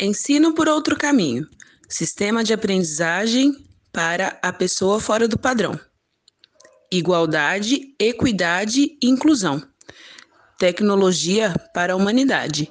Ensino por outro caminho. Sistema de aprendizagem para a pessoa fora do padrão. Igualdade, equidade e inclusão. Tecnologia para a humanidade.